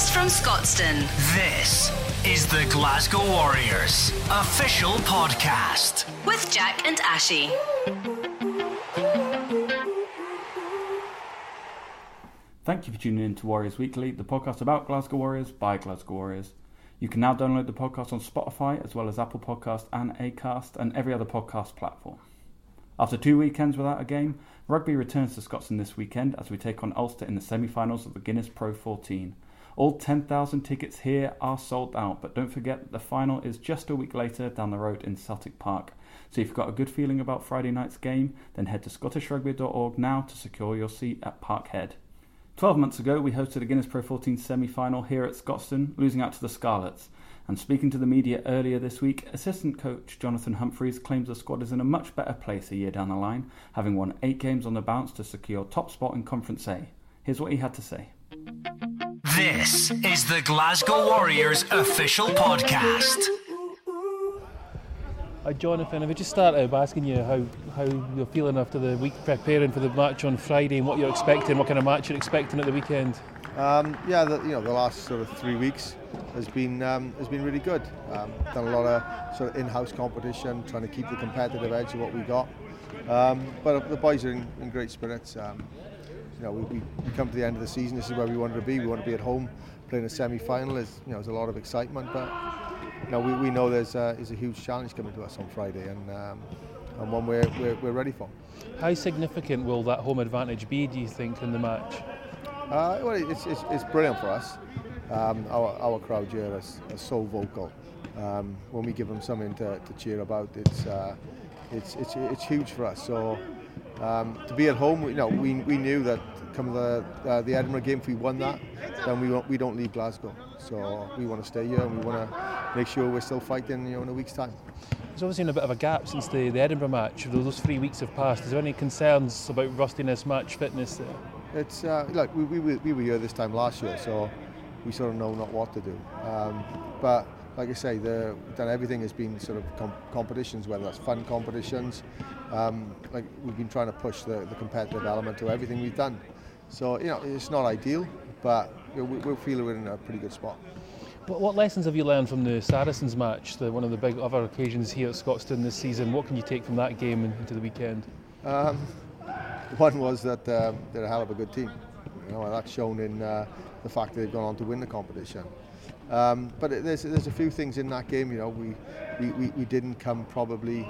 Latest from Scotstoun. This is the Glasgow Warriors official podcast. With Jack and Ashy. Thank you for tuning in to Warriors Weekly, the podcast about Glasgow Warriors by Glasgow Warriors. You can now download the podcast on Spotify as well as Apple Podcast and Acast and every other podcast platform. After two weekends without a game, rugby returns to Scotland this weekend as we take on Ulster in the semi-finals of the Guinness Pro 14. All 10,000 tickets here are sold out, but don't forget that the final is just a week later down the road in Celtic Park. So if you've got a good feeling about Friday night's game, then head to scottishrugby.org now to secure your seat at Parkhead. 12 months ago, we hosted a Guinness Pro 14 semi final here at Scotstoun, losing out to the Scarlets. And speaking to the media earlier this week, assistant coach Jonathan Humphreys claims the squad is in a much better place a year down the line, having won eight games on the bounce to secure top spot in Conference A. Here's what he had to say. This is the Glasgow Warriors official podcast. Hi Jonathan, if we just start out by asking you how, how you're feeling after the week preparing for the match on Friday and what you're expecting, what kind of match you're expecting at the weekend. Um, yeah, the, you know the last sort of three weeks has been um, has been really good. Um, done a lot of sort of in-house competition, trying to keep the competitive edge of what we got. Um, but the boys are in, in great spirits. Um, you know, we, we, come to the end of the season. This is where we wanted to be. We want to be at home, playing a semi-final. Is you know, there's a lot of excitement, but you know, we, we know there's a, there's a huge challenge coming to us on Friday, and um, and one we're, we're, we're ready for. How significant will that home advantage be, do you think, in the match? Uh, well, it's, it's, it's brilliant for us. Um, our, our crowd here is, is so vocal. Um, when we give them something to, to cheer about, it's, uh, it's, it's, it's huge for us. So um, to be at home, you know, we, we knew that come the uh, the Edinburgh game, if we won that, then we won't, we don't leave Glasgow. So we want to stay here and we want to make sure we're still fighting, you know, in a week's time. There's obviously been a bit of a gap since the, the Edinburgh match. Those three weeks have passed. Is there any concerns about rustiness, match fitness there? It's uh, like we, we, we were here this time last year, so we sort of know not what to do. Um, but like I say, the, done everything has been sort of com- competitions, whether that's fun competitions. Um, like we've been trying to push the, the competitive element to everything we've done. So you know, it's not ideal, but we, we feel we're in a pretty good spot. But what lessons have you learned from the Saracens match, the, one of the big other occasions here at Scotstoun this season? What can you take from that game into the weekend? Um, one was that um, they're a hell of a good team. You know, and that's shown in uh, the fact that they've gone on to win the competition. Um, but it, there's, there's a few things in that game, you know, we, we, we, we didn't come probably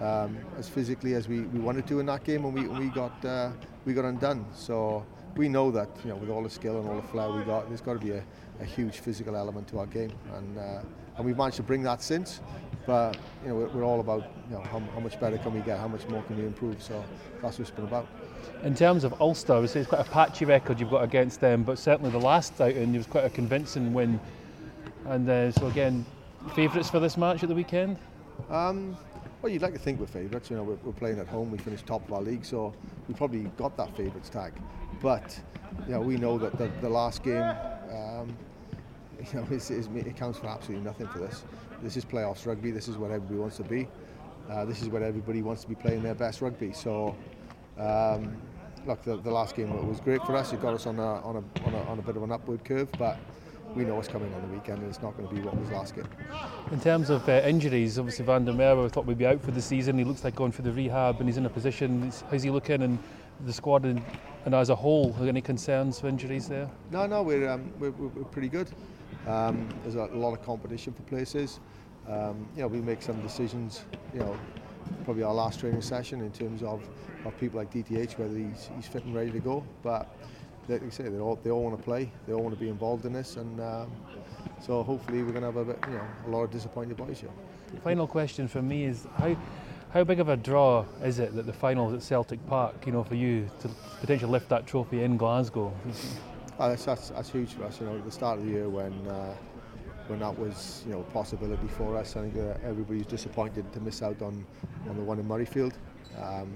um, as physically as we, we wanted to in that game and we, we, got, uh, we got undone. So we know that, you know, with all the skill and all the flair we got, there's got to be a, a huge physical element to our game. And, uh, and we've managed to bring that since. But, you know, we're, we're all about, you know, how, how much better can we get, how much more can we improve. So that's what it's been about. In terms of Ulster, it's quite a patchy record you've got against them, but certainly the last outing, it was quite a convincing win. And uh, so again, favourites for this match at the weekend? Um, well, you'd like to think we're favourites. You know, we're, we're, playing at home. We finished top of our league, so we probably got that favourites tag. But you know, we know that the, the last game, um, you know, is, is, it counts for absolutely nothing for this. This is playoffs rugby. This is what everybody wants to be. Uh, this is what everybody wants to be playing their best rugby. So. Um, look, the, the last game was great for us. It got us on a, on, a, on, a, on a bit of an upward curve, but we know what's coming on the weekend and it's not going to be what was last game. In terms of uh, injuries, obviously Van der Merwe thought we'd be out for the season. He looks like going for the rehab and he's in a position. How's he looking and the squad and, and as a whole? Any concerns for injuries there? No, no, we're, um, we're, we're pretty good. Um, there's a lot of competition for places. Um, you know, we make some decisions, you know, probably our last training session in terms of, of people like DTH, whether he's, he's fit and ready to go. But like you say, they all they all want to play, they all want to be involved in this, and um, so hopefully we're going to have a bit, you know, a lot of disappointed boys here. Final question for me is how. How big of a draw is it that the final is at Celtic Park, you know, for you to potentially lift that trophy in Glasgow? Oh, that's, that's, that's huge for us, you know, at the start of the year when uh, when that was you know a possibility for us. I think uh, everybody's disappointed to miss out on, on the one in Murrayfield. Um,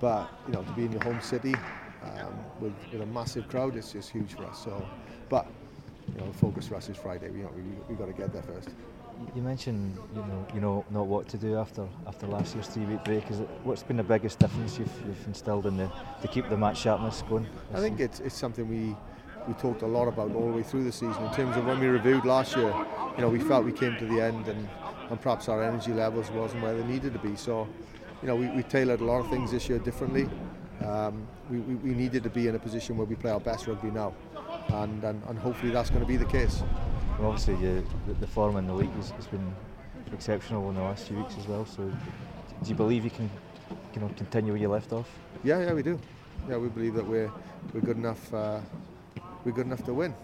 but you know to be in your home city um, with, with a massive crowd, it's just huge for us. So, but you know, the focus for us is Friday. We, you know, we we got to get there first. You mentioned you know you know not what to do after after last year's three week break. Is it what's been the biggest difference you've, you've instilled in the to keep the match sharpness going? I think it's it's something we we talked a lot about all the way through the season. In terms of when we reviewed last year, you know, we felt we came to the end and, and perhaps our energy levels wasn't where they needed to be. So, you know, we, we tailored a lot of things this year differently. Um, we, we, we needed to be in a position where we play our best rugby now, and, and, and hopefully that's going to be the case. Well, obviously, the, the form in the league has, has been exceptional in the last few weeks as well. So, do you believe you can, you know, continue where you left off? Yeah, yeah, we do. Yeah, we believe that we're we're good enough. Uh, we're good enough to win.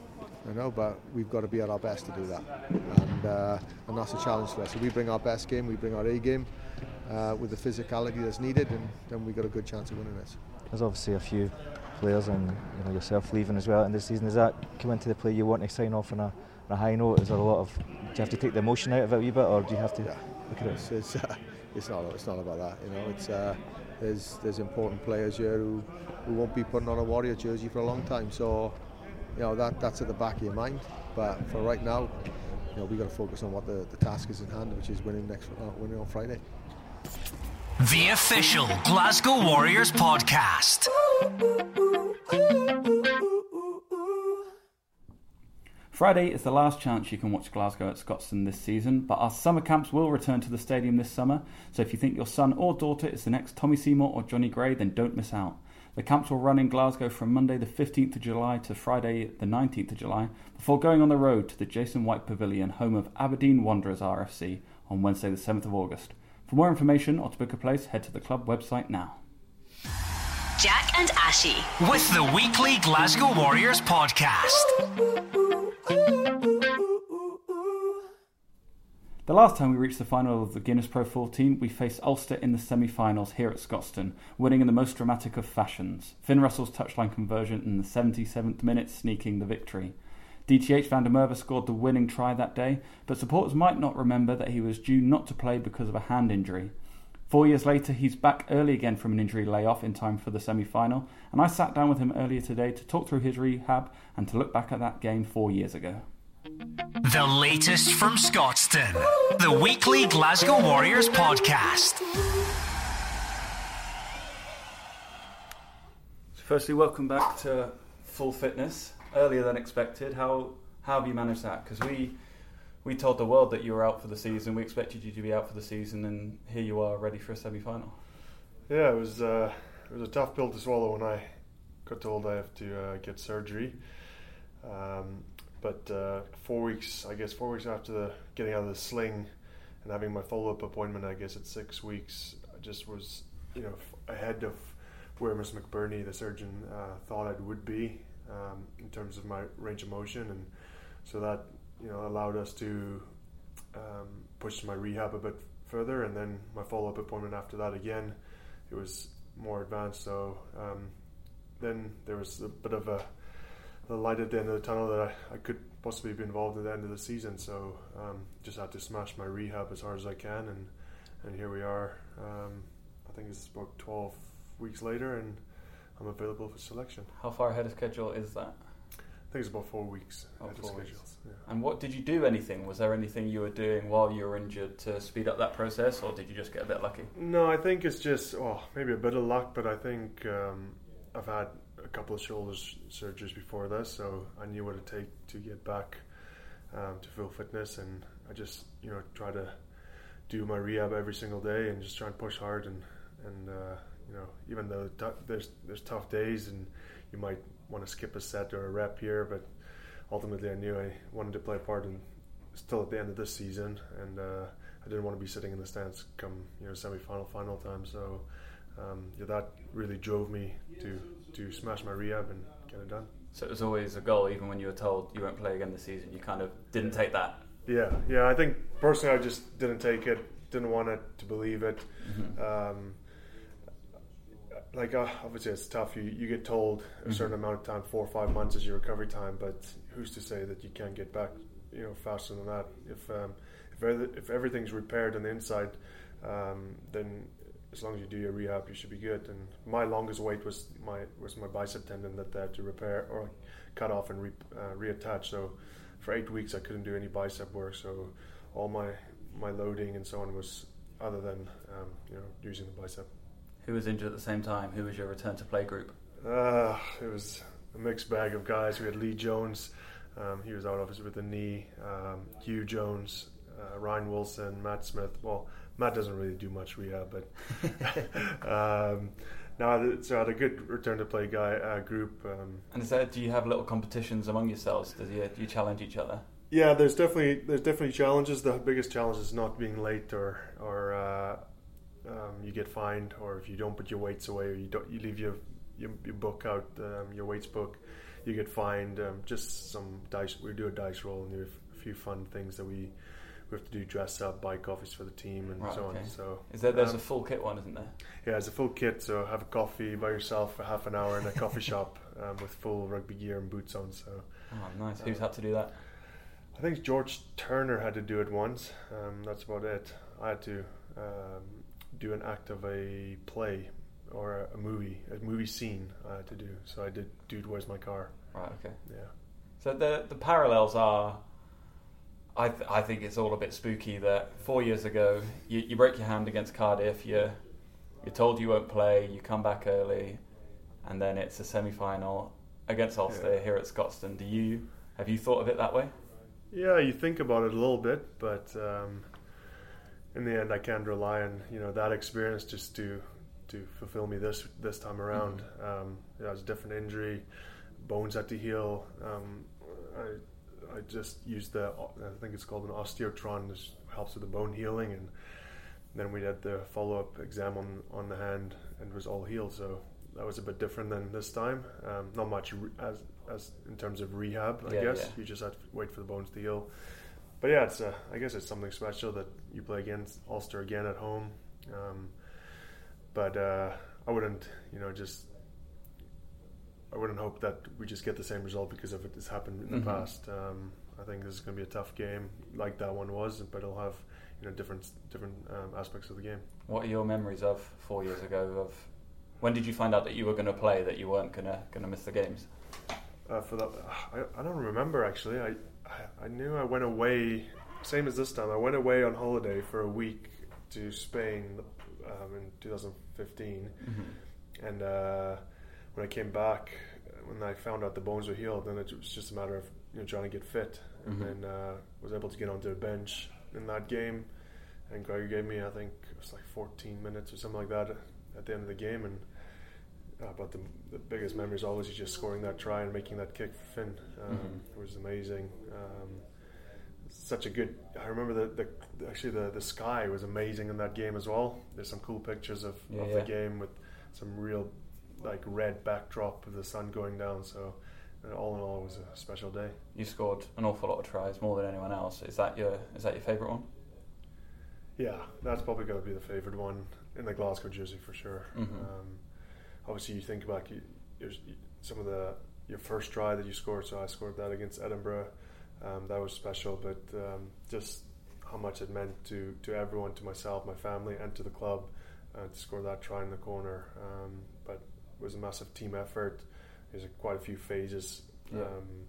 I know, but we've got to be at our best to do that, and uh, and that's a challenge for us. So we bring our best game, we bring our A game, uh, with the physicality that's needed, and then we've got a good chance of winning this. There's obviously a few players and you know yourself leaving as well in this season. Is that come into the play? You want to sign off on a, on a high note? Is there a lot of? Do you have to take the emotion out of it a wee bit, or do you have to Yeah. look at it? It's, it's, uh, it's not it's not about that. You know, it's uh, there's there's important players here who, who won't be putting on a Warrior jersey for a long time. So, you know that that's at the back of your mind. But for right now, you know we got to focus on what the, the task is in hand, which is winning next uh, winning on Friday. The official Glasgow Warriors podcast. Friday is the last chance you can watch Glasgow at Scotstoun this season, but our summer camps will return to the stadium this summer. So if you think your son or daughter is the next Tommy Seymour or Johnny Gray, then don't miss out. The camps will run in Glasgow from Monday the 15th of July to Friday the 19th of July, before going on the road to the Jason White Pavilion, home of Aberdeen Wanderers RFC, on Wednesday the 7th of August. For more information or to book a place, head to the club website now. Jack and Ashy. With the weekly Glasgow Warriors podcast. The last time we reached the final of the Guinness Pro 14, we faced Ulster in the semi finals here at Scotstoun, winning in the most dramatic of fashions. Finn Russell's touchline conversion in the 77th minute sneaking the victory. DTH van der Merwe scored the winning try that day, but supporters might not remember that he was due not to play because of a hand injury. Four years later, he's back early again from an injury layoff in time for the semi final, and I sat down with him earlier today to talk through his rehab and to look back at that game four years ago. The latest from Scotstoun. The weekly Glasgow Warriors podcast. Firstly, welcome back to full fitness earlier than expected. How how have you managed that? Because we we told the world that you were out for the season. We expected you to be out for the season, and here you are, ready for a semi final. Yeah, it was uh, it was a tough pill to swallow when I got told I have to uh, get surgery. Um, but uh, four weeks, I guess, four weeks after the, getting out of the sling and having my follow up appointment, I guess at six weeks, I just was, you know, ahead of where Miss McBurney, the surgeon, uh, thought I would be um, in terms of my range of motion, and so that you know allowed us to um, push my rehab a bit further, and then my follow up appointment after that again, it was more advanced. So um, then there was a bit of a the light at the end of the tunnel that I, I could possibly be involved at the end of the season. So um, just had to smash my rehab as hard as I can, and and here we are. Um, I think it's about twelve weeks later, and I'm available for selection. How far ahead of schedule is that? I think it's about four weeks Oh, ahead of four schedule. weeks. Yeah. And what did you do? Anything? Was there anything you were doing while you were injured to speed up that process, or did you just get a bit lucky? No, I think it's just oh maybe a bit of luck, but I think um, I've had a couple of shoulder surgeries before this, so I knew what it'd take to get back um, to full fitness, and I just you know try to do my rehab every single day and just try and push hard, and and uh, you know even though t- there's there's tough days and you might want to skip a set or a rep here, but ultimately I knew I wanted to play a part in still at the end of this season, and uh, I didn't want to be sitting in the stands come you know semi-final final time. So um, yeah, that really drove me to to smash my rehab and get it done. So it was always a goal, even when you were told you won't play again this season. You kind of didn't take that. Yeah, yeah. I think personally, I just didn't take it. Didn't want it to believe it. Um, like uh, obviously, it's tough. You you get told a certain amount of time, four or five months is your recovery time. But who's to say that you can't get back, you know, faster than that? If um, if if everything's repaired on the inside, um, then as long as you do your rehab, you should be good. And my longest wait was my was my bicep tendon that they had to repair or cut off and re, uh, reattach. So for eight weeks, I couldn't do any bicep work. So all my my loading and so on was other than um, you know using the bicep. Who was injured at the same time? Who was your return to play group? Uh, it was a mixed bag of guys. We had Lee Jones, um, he was out obviously with a knee. Um, Hugh Jones, uh, Ryan Wilson, Matt Smith. Well, Matt doesn't really do much rehab, but um, no, so I had a good return to play guy uh, group. Um, And is there, do you have little competitions among yourselves? Does you, do you challenge each other? Yeah, there's definitely there's definitely challenges. The biggest challenge is not being late, or or uh, um, you get fined, or if you don't put your weights away, or you don't you leave your your, your book out, um, your weights book, you get fined. Um, just some dice. We do a dice roll, and have a few fun things that we we have to do: dress up, buy coffees for the team, and Right, so okay. on. So Is there there's um, a full kit one, isn't there? yeah, it's a full kit. So have a coffee by yourself for half an hour in a coffee shop um, with full rugby gear and boots on. So. Oh, nice. Who's had to do that? I think George Turner had to do it once. Um, that's about it. I had to um, do an act of a play or a, movie, a movie scene. I had to do. So I did. Dude, where's my car? Right. Okay. Yeah. So the the parallels are. I th- I think it's all a bit spooky that four years ago you, you break your hand against Cardiff. You you're told you won't play. You come back early, and then it's a semi final against Ulster Yeah. here at Scotstoun. Do you have you thought of it that way? Yeah, you think about it a little bit, but um, in the end, I can't rely on you know that experience just to to fulfill me this this time around. Um, it was a different injury, bones had to heal. Um, I I just used the I think it's called an osteotron, which helps with the bone healing, and then we had the follow up exam on on the hand, and it was all healed. So that was a bit different than this time. Um, not much re- as as in terms of rehab, I Yeah, guess. yeah. You just have to wait for the bones to heal. But yeah, it's uh, I guess it's something special that you play against Ulster again at home. Um, but uh, I wouldn't, you know, just I wouldn't hope that we just get the same result because of it has happened in the Mhm. past. Um, I think this is going to be a tough game, like that one was, but it'll have you know different different um, aspects of the game. What are your memories of four years ago? Of when did you find out that you were going to play? That you weren't going to going to miss the games? Uh, for that, I, I don't remember actually. I, I knew I went away, same as this time. I went away on holiday for a week to Spain um, in 2015, and uh, when I came back, when I found out the bones were healed, then it was just a matter of you know trying to get fit, and Mhm. then uh, was able to get onto a bench in that game, and Gregor gave me I think it was like 14 minutes or something like that at the end of the game, and uh, but the, the biggest memory is always just scoring that try and making that kick for Finn. Um, Mhm. It was amazing. Um, such a good. I remember the, the actually the, the sky was amazing in that game as well. There's some cool pictures of, Yeah, of yeah. the game with some real like red backdrop of the sun going down. So uh, all in all, it was a special day. You scored an awful lot of tries, more than anyone else. Is that your is that your favourite one? Yeah, that's probably going to be the favorite one in the Glasgow jersey for sure. Mhm. Um, obviously, you think about some of the your first try that you scored. So I scored that against Edinburgh. Um, that was special, but um, just how much it meant to to everyone, to myself, my family, and to the club uh, to score that try in the corner. Um, but it was a massive team effort. There's quite a few phases. Yeah. Um,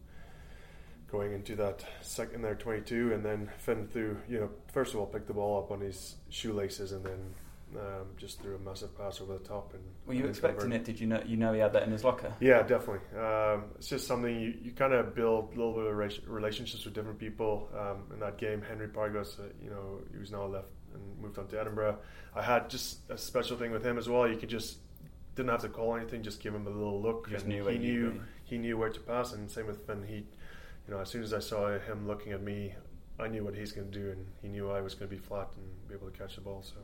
going into that second there 22 and then Finn threw you know first of all picked the ball up on his shoelaces and then um, just threw a massive pass over the top and Were you and expecting it? Did you know you know he had that in his locker? yeah definitely um, it's just something you, you kind of build a little bit of rela- relationships with different people um, in that game Henry Pyrgos uh, you know he was now left and moved on to Edinburgh I had just a special thing with him as well you could just didn't have to call anything just give him a little look and knew he knew be. he knew where to pass, and same with Finn. He, you know, as soon as I saw him looking at me, I knew what he's going to do, and he knew I was going to be flat and be able to catch the ball. So,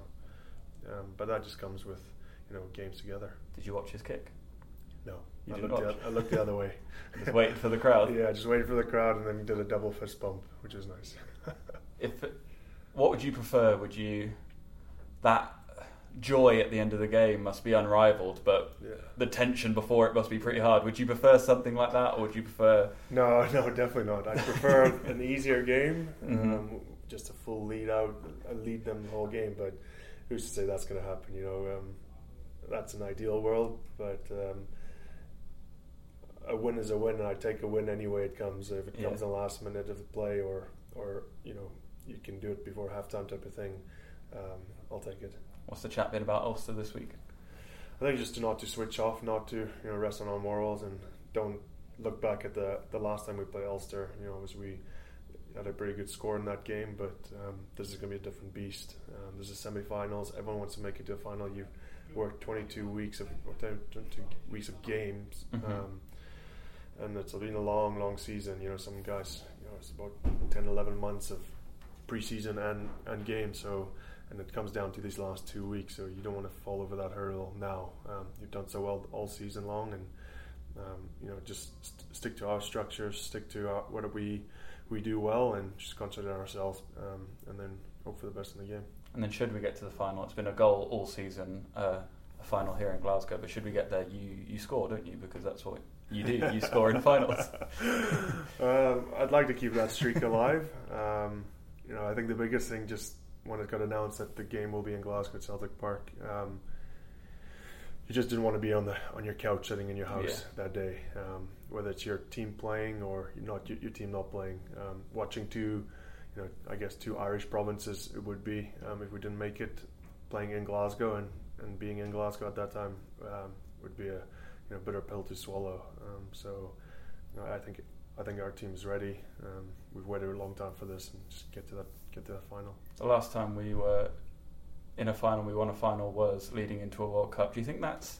um, but that just comes with you know games together. Did you watch his kick? No, You I didn't looked, the, watch? oth- I looked the other way. Just waited for the crowd. yeah, just waited for the crowd, and then he did a double fist bump, which was nice. If what would you prefer? Would you that joy at the end of the game must be unrivaled, but yeah. the tension before it must be pretty hard. Would you prefer something like that, or would you prefer? No, no, definitely not. I prefer an easier game, Mhm. um, just a full lead out, lead them the whole game. But who's to say that's going to happen? You know, um, that's an ideal world, but um, a win is a win, and I take a win any way it comes. If it Yeah. comes in the last minute of the play, or or you know, you can do it before halftime type of thing. Um, I'll take it. What's the chat been about Ulster this week? I think just to not to switch off, not to you know rest on our morals, and don't look back at the the last time we played Ulster, you know, was we had a pretty good score in that game, but um, this is going to be a different beast. Um, there's a semi-finals. Everyone wants to make it to a final. You've worked 22 weeks of 22 weeks of games, Mhm. um, and it's been a long, long season. You know, some guys, you know, it's about 10, 11 months of preseason and and games. So. And it comes down to these last two weeks, so you don't want to fall over that hurdle now. Um, you've done so well all season long, and um, you know just st- stick to our structures, stick to our, what we we do well, and just concentrate on ourselves, um, and then hope for the best in the game. And then, should we get to the final, it's been a goal all season, uh, a final here in Glasgow. But should we get there, you you score, don't you? Because that's what you do. You score in finals. um, I'd like to keep that streak alive. Um, you know, I think the biggest thing just when it got announced that the game will be in Glasgow at Celtic Park. Um, you just didn't want to be on the on your couch sitting in your house that day, um, whether it's your team playing or not your, your team not playing. Um, watching two, you know, I guess two Irish provinces it would be um, if we didn't make it, playing in Glasgow and, and being in Glasgow at that time um, would be a you know bitter pill to swallow. Um, so, you know, I think I think our team's ready. Um, we've waited a long time for this and just get to that get to that final. The last time we were in a final, we won a final, was leading into a World Cup. Do you think that's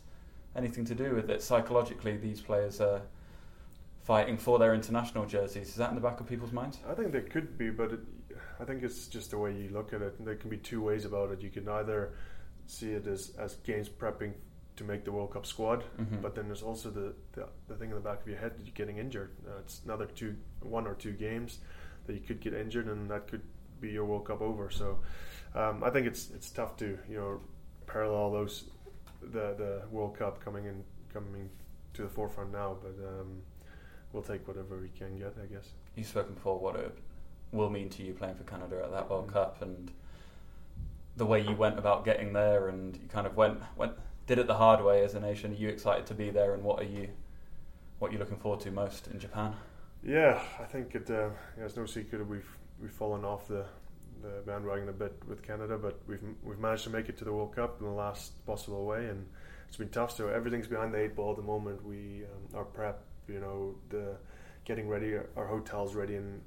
anything to do with it? Psychologically, these players are fighting for their international jerseys. Is that in the back of people's minds? I think there could be, but it, I think it's just the way you look at it. There can be two ways about it. You can either see it as, as games prepping to make the World Cup squad, Mhm. but then there's also the, the the thing in the back of your head that you're getting injured. Uh, it's another two, one or two games that you could get injured, and that could be your World Cup over. So um, I think it's it's tough to you know parallel those the the World Cup coming in coming to the forefront now, but um, we'll take whatever we can get, I guess. You've spoken before what it will mean to you playing for Canada at that World Mm. Cup and the way you went about getting there and you kind of went went did it the hard way as a nation. Are you excited to be there and what are you what are you looking forward to most in Japan? Yeah, I think it. Uh, yeah, it's no secret that we've we've fallen off the, the bandwagon a bit with Canada, but we've we've managed to make it to the World Cup in the last possible way, and it's been tough. So everything's behind the eight ball at the moment. We um, our prep, you know, the getting ready, our, hotels ready, and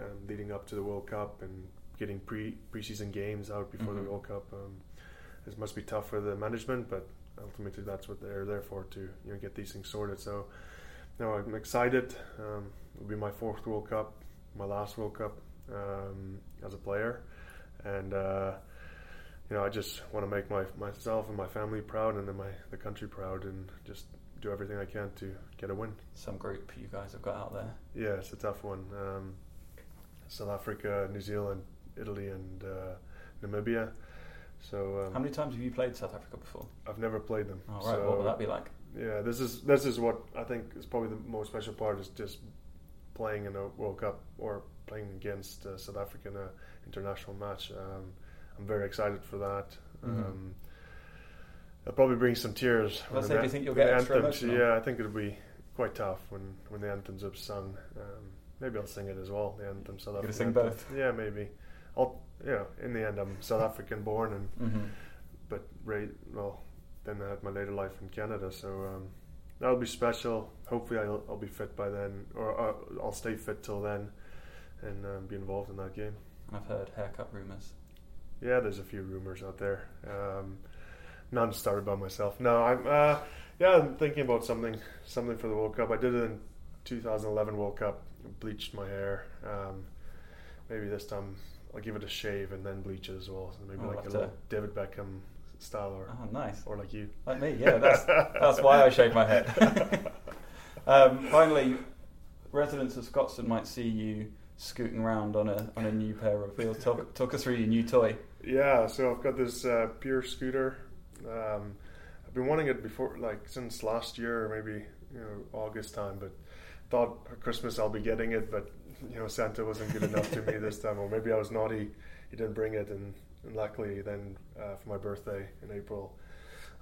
um, leading up to the World Cup, and getting pre preseason games out before Mhm. the World Cup. Um, it must be tough for the management, but ultimately that's what they're there for to you know get these things sorted. So. No, I'm excited. Um, it'll be my fourth World Cup, my last World Cup um, as a player, and uh, you know I just want to make my myself and my family proud, and then my the country proud, and just do everything I can to get a win. Some group you guys have got out there. Yeah, it's a tough one. Um, South Africa, New Zealand, Italy, and uh, Namibia. So um, How many times have you played South Africa before? I've never played them. Oh, right. So, what will that be like? Yeah, this is this is what I think is probably the most special part is just playing in a World Cup or playing against uh, South Africa in an international match. Um, I'm very excited for that. Mhm. Um, it'll probably bring some tears. Say, do you think you'll get extra anthems-? Yeah, I think it'll be quite tough when, when the anthems are sung. Um, maybe I'll sing it as well. The anthem, South African. sing anthem. both? Yeah, maybe. I'll. Yeah, in the end, I'm South African born and Mm-hmm. but right well then I had my later life in Canada so um, that'll be special hopefully I'll, I'll be fit by then or uh, I'll stay fit till then and um, be involved in that game I've heard haircut rumours. yeah there's a few rumors out there um, none started by myself no I'm uh, yeah I'm thinking about something something for the World Cup I did it in 2011 World Cup bleached my hair um, maybe this time I'll give it a shave and then bleach it as well so maybe like a little David Beckham style or, Oh, nice. or like you Like me, yeah. That's that's why I shave my head. um, finally, residents of Scotstoun might see you scooting around on a on a new pair of wheels. Talk, talk us through your new toy. Yeah, so I've got this uh, Pure scooter. Um, I've been wanting it before, like since last year, or maybe you know August time. But thought for Christmas I'll be getting it, but you know Santa wasn't good enough to me this time, or maybe I was naughty. He didn't bring it, and, and luckily then uh, for my birthday in April,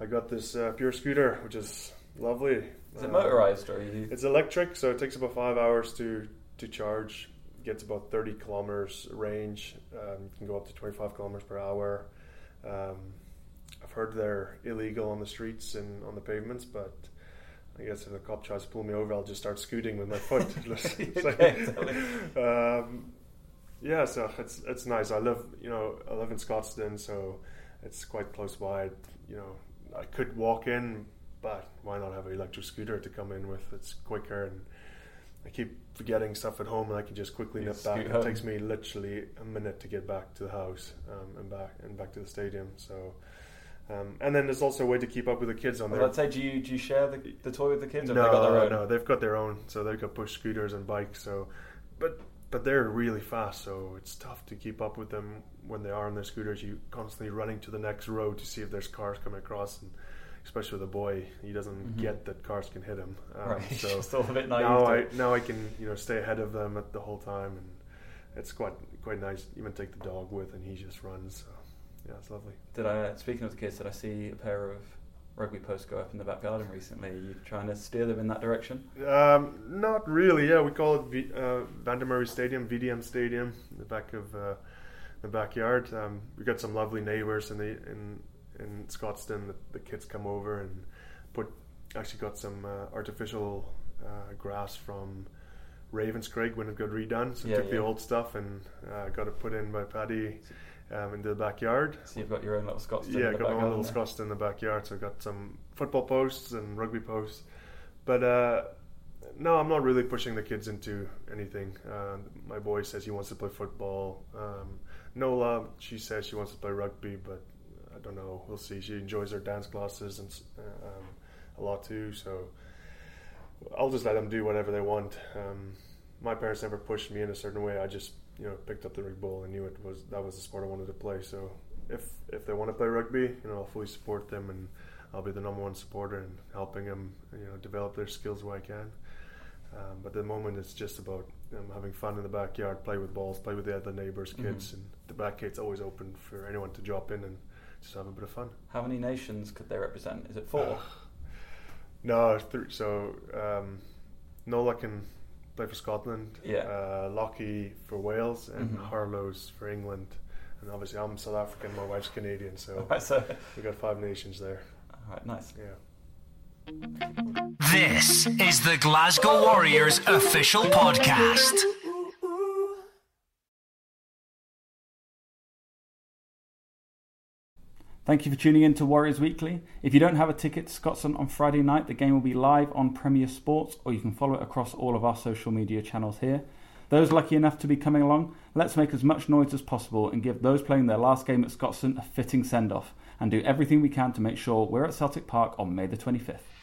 I got this uh, Pure scooter, which is lovely. Is it motorized or you? It's electric, so it takes about five hours to to charge. Gets about thirty kilometers range. Um, can go up to twenty five kilometers per hour. Um, I've heard they're illegal on the streets and on the pavements, but I guess if a cop tries to pull me over, I'll just start scooting with my foot. So, um, yeah, so it's it's nice. I live, you know, I live in Scotstoun, so it's quite close by. You know, I could walk in, but why not have an electric scooter to come in with? It's quicker, and I keep forgetting stuff at home, and I can just quickly You nip back. scoot It takes me literally a minute to get back to the house um, and back and back to the stadium. So. Um, and then there's also a way to keep up with the kids on Well, there. I'd say, do you do you share the, the toy with the kids, or No, they got their own? no, they've got their own. So they've got push scooters and bikes. So, but but they're really fast, so it's tough to keep up with them when they are on their scooters. You constantly running to the next road to see if there's cars coming across, and especially with a boy, he doesn't Mhm. get that cars can hit him. Um, Right, So a bit naive. now I now I can you know stay ahead of them at the whole time, and it's quite quite nice. Even take the dog with, and he just runs. So yeah, it's lovely. Did I? Speaking of the kids, did I see a pair of rugby posts go up in the back garden recently? Are you trying to steer them in that direction? Um, not really. Yeah, we call it v- uh, Vandermeer Stadium, VDM Stadium, in the back of uh, the backyard. Um, we got some lovely neighbours in the in in Scotstoun. The, the kids come over and put actually got some uh, artificial uh, grass from Ravenscraig when it got redone. So Yeah, took the old stuff and uh, got it put in by Paddy um, into the backyard. So you've got your own little Scots. Yeah, in the got my own little. Scotstoun in the backyard, so I've got some football posts and rugby posts. But uh, no, I'm not really pushing the kids into anything. Uh, my boy says he wants to play football. Um, Nola, she says she wants to play rugby, but I don't know. We'll see. She enjoys her dance classes and uh, um, a lot too. So I'll just let them do whatever they want. Um, my parents never pushed me in a certain way. I just you know picked up the rugby ball and knew it was that was the sport I wanted to play. So if if they want to play rugby, you know I'll fully support them and I'll be the number one supporter and helping them you know develop their skills where I can. Um, but at the moment, it's just about um, having fun in the backyard, play with balls, play with the other neighbors' kids, Mhm. and the back gate's always open for anyone to drop in and just have a bit of fun. How many nations could they represent? Is it four? No, th- so um, Nola can play for Scotland, Yeah. uh, Lockie for Wales, and Mhm. Harlow's for England. And obviously, I'm South African, my wife's Canadian, so Alright, so, we got five nations there. alright, nice. Yeah. This is the Glasgow Warriors official podcast. Thank you for tuning in to Warriors Weekly. If you don't have a ticket to Scotstoun on Friday night, the game will be live on Premier Sports, or you can follow it across all of our social media channels here. Those lucky enough to be coming along, let's make as much noise as possible and give those playing their last game at Scotstoun a fitting send off, and do everything we can to make sure we're at Celtic Park on May the 25th.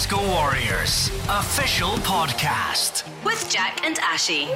Glasgow Warriors official podcast. With Jack and Ashy.